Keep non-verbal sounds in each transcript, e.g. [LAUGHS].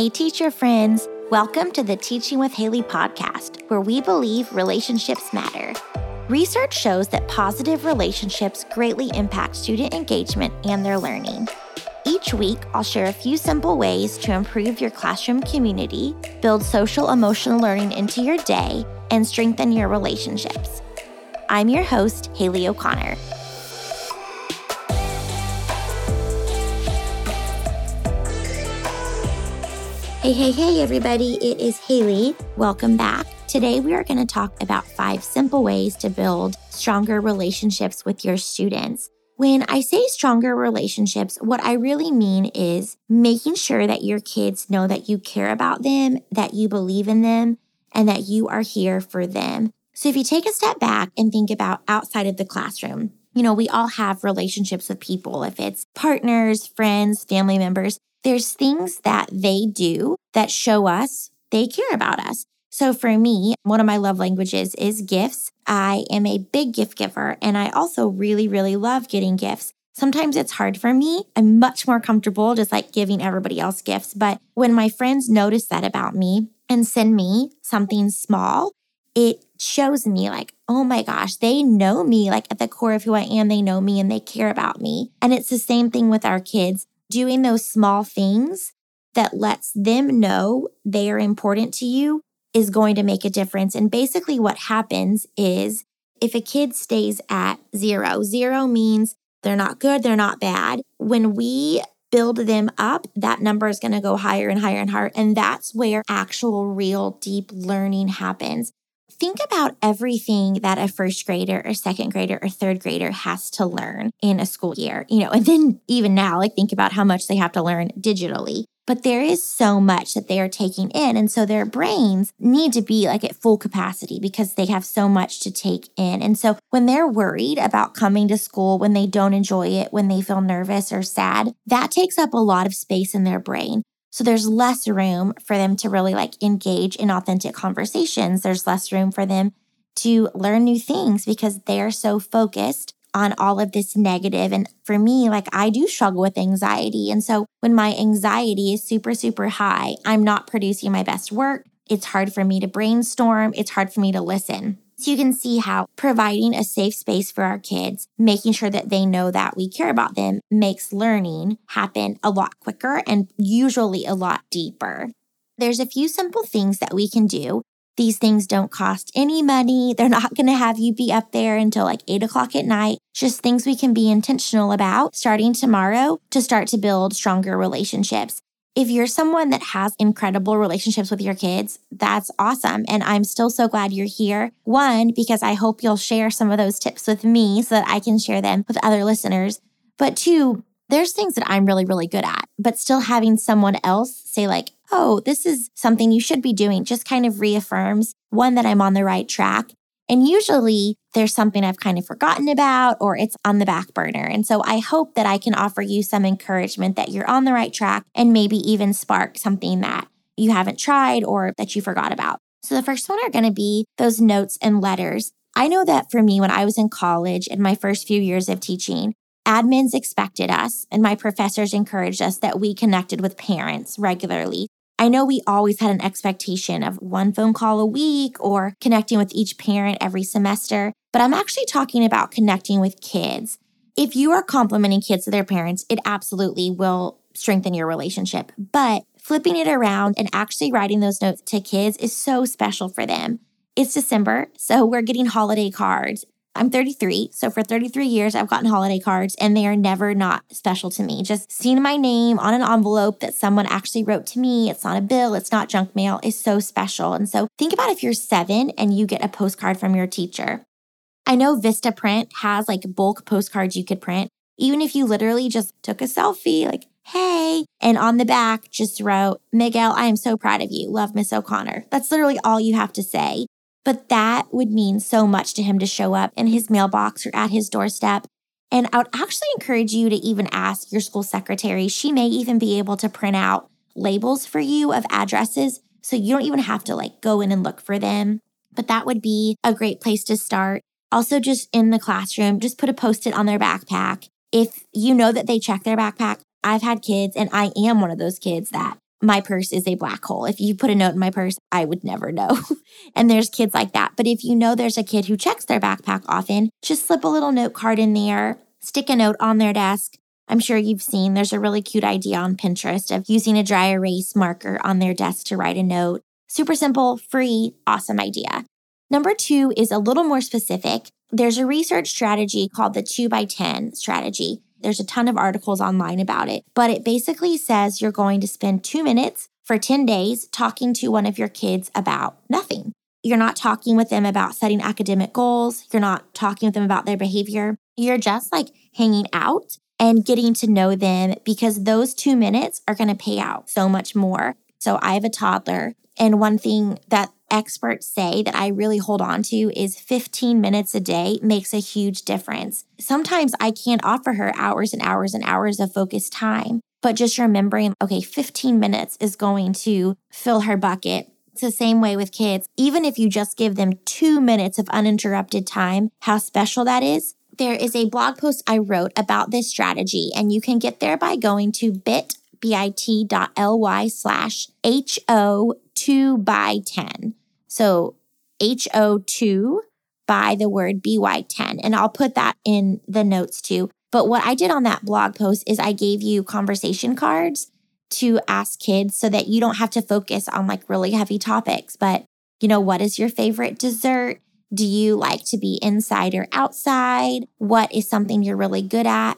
Hey, teacher friends. Welcome to the Teaching with Haley podcast, where we believe relationships matter. Research shows that positive relationships greatly impact student engagement and their learning. Each week, I'll share a few simple ways to improve your classroom community, build social emotional learning into your day, and strengthen your relationships. I'm your host, Haley O'Connor. Hey, hey, hey, everybody. It is Haley. Welcome back. Today, we are going to talk about five simple ways to build stronger relationships with your students. When I say stronger relationships, what I really mean is making sure that your kids know that you care about them, that you believe in them, and that you are here for them. So if you take a step back and think about outside of the classroom, you know, we all have relationships with people, if it's partners, friends, family members there's things that they do that show us they care about us. So for me, one of my love languages is gifts. I am a big gift giver and I also really, really love getting gifts. Sometimes it's hard for me. I'm much more comfortable just like giving everybody else gifts. But when my friends notice that about me and send me something small, it shows me like, oh my gosh, they know me like at the core of who I am. They know me and they care about me. And it's the same thing with our kids doing those small things that lets them know they are important to you is going to make a difference. And basically, what happens is if a kid stays at zero, zero means they're not good, they're not bad. When we build them up, that number is going to go higher and higher and higher. And that's where actual, real, deep learning happens think about everything that a first grader or second grader or third grader has to learn in a school year, you know, and then even now, like think about how much they have to learn digitally. But there is so much that they are taking in. And so their brains need to be like at full capacity because they have so much to take in. And so when they're worried about coming to school, when they don't enjoy it, when they feel nervous or sad, that takes up a lot of space in their brain. So there's less room for them to really like engage in authentic conversations. There's less room for them to learn new things because they're so focused on all of this negative. And for me, like I do struggle with anxiety. And so when my anxiety is super, super high, I'm not producing my best work. It's hard for me to brainstorm. It's hard for me to listen. So you can see how providing a safe space for our kids, making sure that they know that we care about them, makes learning happen a lot quicker and usually a lot deeper. There's a few simple things that we can do. These things don't cost any money. [LAUGHS] They're not going to have you be up there until like eight o'clock at night. Just things we can be intentional about starting tomorrow to start to build stronger relationships if you're someone that has incredible relationships with your kids, that's awesome. And I'm still so glad you're here. One, because I hope you'll share some of those tips with me so that I can share them with other listeners. But two, there's things that I'm really, really good at, but still having someone else say, like, oh, this is something you should be doing just kind of reaffirms one, that I'm on the right track, and usually there's something I've kind of forgotten about or it's on the back burner. And so I hope that I can offer you some encouragement that you're on the right track and maybe even spark something that you haven't tried or that you forgot about. So the first one are going to be those notes and letters. I know that for me, when I was in college in my first few years of teaching, admins expected us and my professors encouraged us that we connected with parents regularly I know we always had an expectation of one phone call a week or connecting with each parent every semester, but I'm actually talking about connecting with kids. If you are complimenting kids to their parents, it absolutely will strengthen your relationship. But flipping it around and actually writing those notes to kids is so special for them. It's December, so we're getting holiday cards. I'm 33. So for 33 years, I've gotten holiday cards and they are never not special to me. Just seeing my name on an envelope that someone actually wrote to me, it's not a bill, it's not junk mail, is so special. And so think about if you're seven and you get a postcard from your teacher. I know Vistaprint has like bulk postcards you could print. Even if you literally just took a selfie, like, hey, and on the back just wrote, Miguel, I am so proud of you. Love Miss O'Connor. That's literally all you have to say. But that would mean so much to him to show up in his mailbox or at his doorstep. And I would actually encourage you to even ask your school secretary. She may even be able to print out labels for you of addresses. So you don't even have to like go in and look for them. But that would be a great place to start. Also, just in the classroom, just put a post it on their backpack. If you know that they check their backpack, I've had kids and I am one of those kids that my purse is a black hole. If you put a note in my purse, I would never know. [LAUGHS] and there's kids like that. But if you know there's a kid who checks their backpack often, just slip a little note card in there, stick a note on their desk. I'm sure you've seen there's a really cute idea on Pinterest of using a dry erase marker on their desk to write a note. Super simple, free, awesome idea. Number two is a little more specific. There's a research strategy called the 2 by 10 strategy. There's a ton of articles online about it, but it basically says you're going to spend two minutes for 10 days talking to one of your kids about nothing. You're not talking with them about setting academic goals. You're not talking with them about their behavior. You're just like hanging out and getting to know them because those two minutes are going to pay out so much more. So I have a toddler. And one thing that experts say that I really hold on to is 15 minutes a day makes a huge difference. Sometimes I can't offer her hours and hours and hours of focused time, but just remembering, okay, 15 minutes is going to fill her bucket. It's the same way with kids. Even if you just give them two minutes of uninterrupted time, how special that is. There is a blog post I wrote about this strategy, and you can get there by going to bit bit.ly slash HO2 by 10. So HO2 by the word BY10. And I'll put that in the notes too. But what I did on that blog post is I gave you conversation cards to ask kids so that you don't have to focus on like really heavy topics. But, you know, what is your favorite dessert? Do you like to be inside or outside? What is something you're really good at?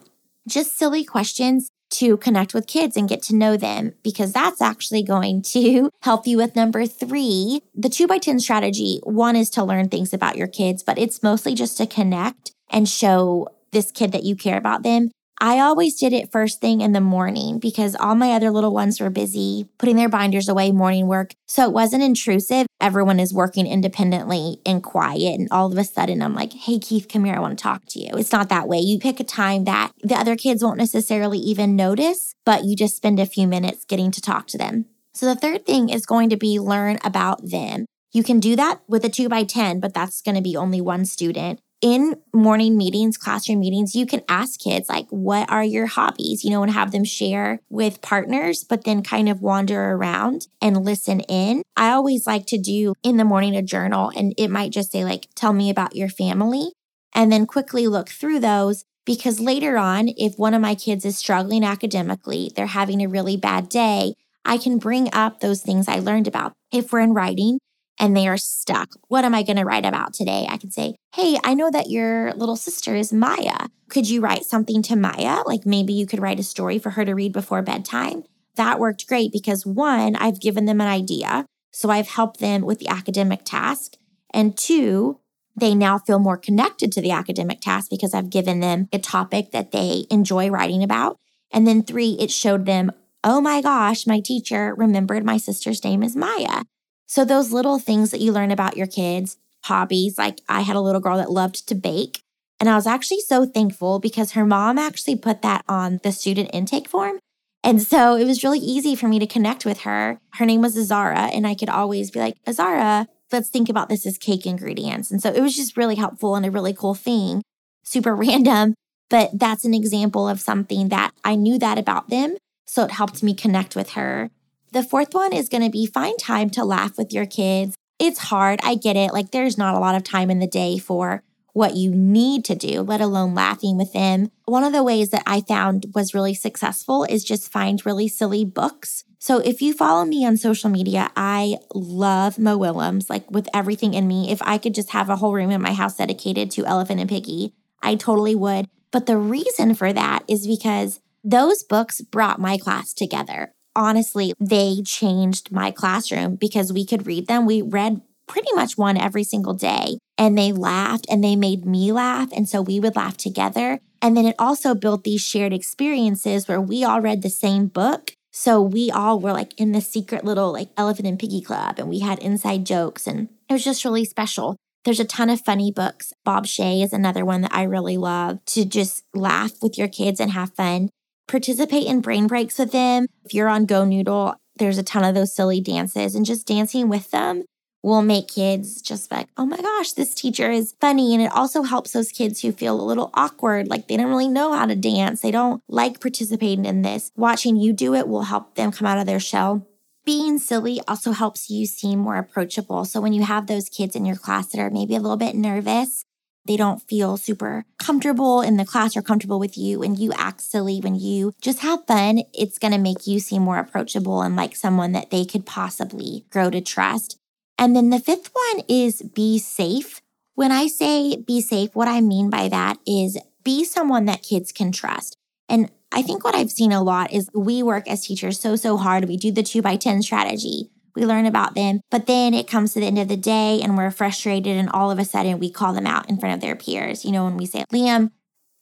Just silly questions to connect with kids and get to know them because that's actually going to [LAUGHS] help you with number three. The two by 10 strategy one is to learn things about your kids, but it's mostly just to connect and show this kid that you care about them. I always did it first thing in the morning because all my other little ones were busy putting their binders away, morning work. So it wasn't intrusive. Everyone is working independently and quiet. And all of a sudden, I'm like, hey, Keith, come here. I want to talk to you. It's not that way. You pick a time that the other kids won't necessarily even notice, but you just spend a few minutes getting to talk to them. So the third thing is going to be learn about them. You can do that with a two by 10, but that's going to be only one student in morning meetings, classroom meetings, you can ask kids, like, what are your hobbies? You know, and have them share with partners, but then kind of wander around and listen in. I always like to do in the morning a journal, and it might just say, like, tell me about your family, and then quickly look through those. Because later on, if one of my kids is struggling academically, they're having a really bad day, I can bring up those things I learned about. If we're in writing, and they are stuck. What am I going to write about today? I can say, Hey, I know that your little sister is Maya. Could you write something to Maya? Like maybe you could write a story for her to read before bedtime. That worked great because one, I've given them an idea. So I've helped them with the academic task. And two, they now feel more connected to the academic task because I've given them a topic that they enjoy writing about. And then three, it showed them, oh my gosh, my teacher remembered my sister's name is Maya. So, those little things that you learn about your kids, hobbies, like I had a little girl that loved to bake. And I was actually so thankful because her mom actually put that on the student intake form. And so it was really easy for me to connect with her. Her name was Azara, and I could always be like, Azara, let's think about this as cake ingredients. And so it was just really helpful and a really cool thing, super [LAUGHS] random. But that's an example of something that I knew that about them. So it helped me connect with her. The fourth one is going to be find time to laugh with your kids. It's hard. I get it. Like, there's not a lot of time in the day for what you need to do, let alone laughing with them. One of the ways that I found was really successful is just find really silly books. So if you follow me on social media, I love Mo Willems, like with everything in me. If I could just have a whole room in my house dedicated to Elephant and Piggie, I totally would. But the reason for that is because those books brought my class together honestly, they changed my classroom because we could read them. We read pretty much one every single day and they laughed and they made me laugh. And so we would laugh together. And then it also built these shared experiences where we all read the same book. So we all were like in the secret little like elephant and Piggie club and we had inside jokes and it was just really special. There's a ton of funny books. Bob Shea is another one that I really love to just laugh with your kids and have fun participate in brain breaks with them. If you're on GoNoodle, there's a ton of those silly dances and just dancing with them will make kids just like, oh my gosh, this teacher is funny. And it also helps those kids who feel a little awkward, like they don't really know how to dance. They don't like participating in this. Watching you do it will help them come out of their shell. Being silly also helps you seem more approachable. So when you have those kids in your class that are maybe a little bit nervous, they don't feel super comfortable in the class or comfortable with you and you act silly when you just have fun, it's going to make you seem more approachable and like someone that they could possibly grow to trust. And then the fifth one is be safe. When I say be safe, what I mean by that is be someone that kids can trust. And I think what I've seen a lot is we work as teachers so, so hard. We do the two by 10 strategy. We learn about them, but then it comes to the end of the day and we're frustrated, and all of a sudden we call them out in front of their peers. You know, when we say, Liam,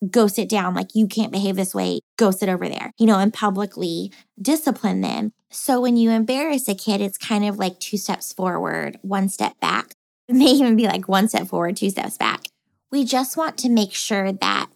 go sit down, like you can't behave this way, go sit over there, you know, and publicly discipline them. So when you embarrass a kid, it's kind of like two steps forward, one step back. [LAUGHS] It may even be like one step forward, two steps back. We just want to make sure that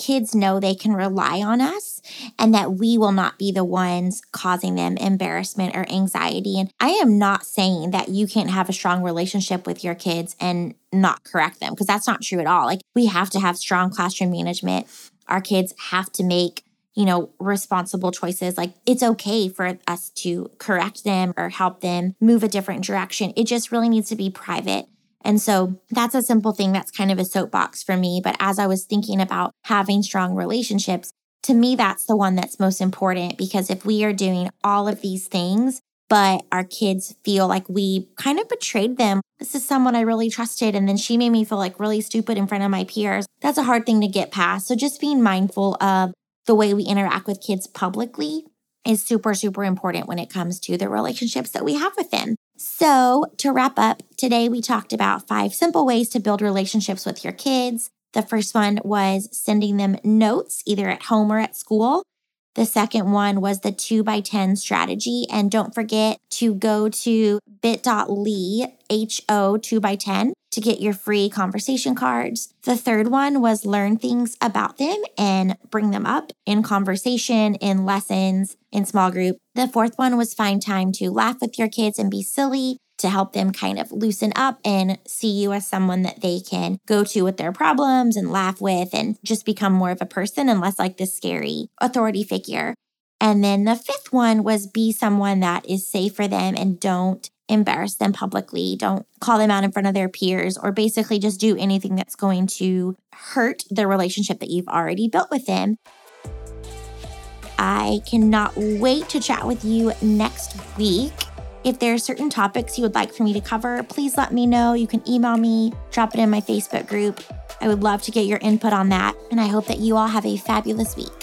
kids know they can rely on us and that we will not be the ones causing them embarrassment or anxiety. And I am not saying that you can't have a strong relationship with your kids and not correct them because that's not true at all. Like we have to have strong classroom management. Our kids have to make you know, responsible choices. Like it's okay for us to correct them or help them move a different direction. It just really needs to be private and so that's a simple thing that's kind of a soapbox for me. But as I was thinking about having strong relationships, to me, that's the one that's most important because if we are doing all of these things, but our kids feel like we kind of betrayed them. This is someone I really trusted. And then she made me feel like really stupid in front of my peers. That's a hard thing to get past. So just being mindful of the way we interact with kids publicly is super, super important when it comes to the relationships that we have with them. So, to wrap up, today we talked about five simple ways to build relationships with your kids. The first one was sending them notes either at home or at school. The second one was the 2 by 10 strategy. And don't forget to go to bit.ly, HO 2 by 10 to get your free conversation cards. The third one was learn things about them and bring them up in conversation, in lessons, in small group. The fourth one was find time to laugh with your kids and be silly to help them kind of loosen up and see you as someone that they can go to with their problems and laugh with and just become more of a person and less like this scary authority figure. And then the fifth one was be someone that is safe for them and don't embarrass them publicly. Don't call them out in front of their peers or basically just do anything that's going to hurt the relationship that you've already built with them. I cannot wait to chat with you next week. If there are certain topics you would like for me to cover, please let me know. You can email me, drop it in my Facebook group. I would love to get your input on that. And I hope that you all have a fabulous week.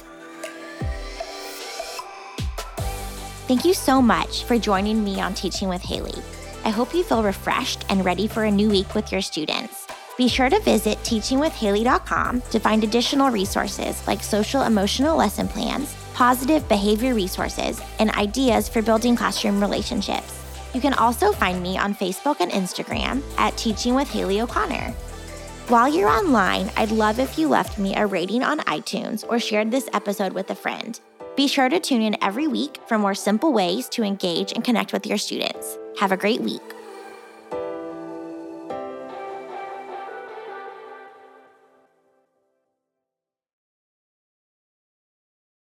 Thank you so much for joining me on Teaching with Haley. I hope you feel refreshed and ready for a new week with your students. Be sure to visit teachingwithhaley.com to find additional resources like social emotional lesson plans positive behavior resources, and ideas for building classroom relationships. You can also find me on Facebook and Instagram at Teaching with Haley O'Connor. While you're online, I'd love if you left me a rating on iTunes or shared this episode with a friend. Be sure to tune in every week for more simple ways to engage and connect with your students. Have a great week.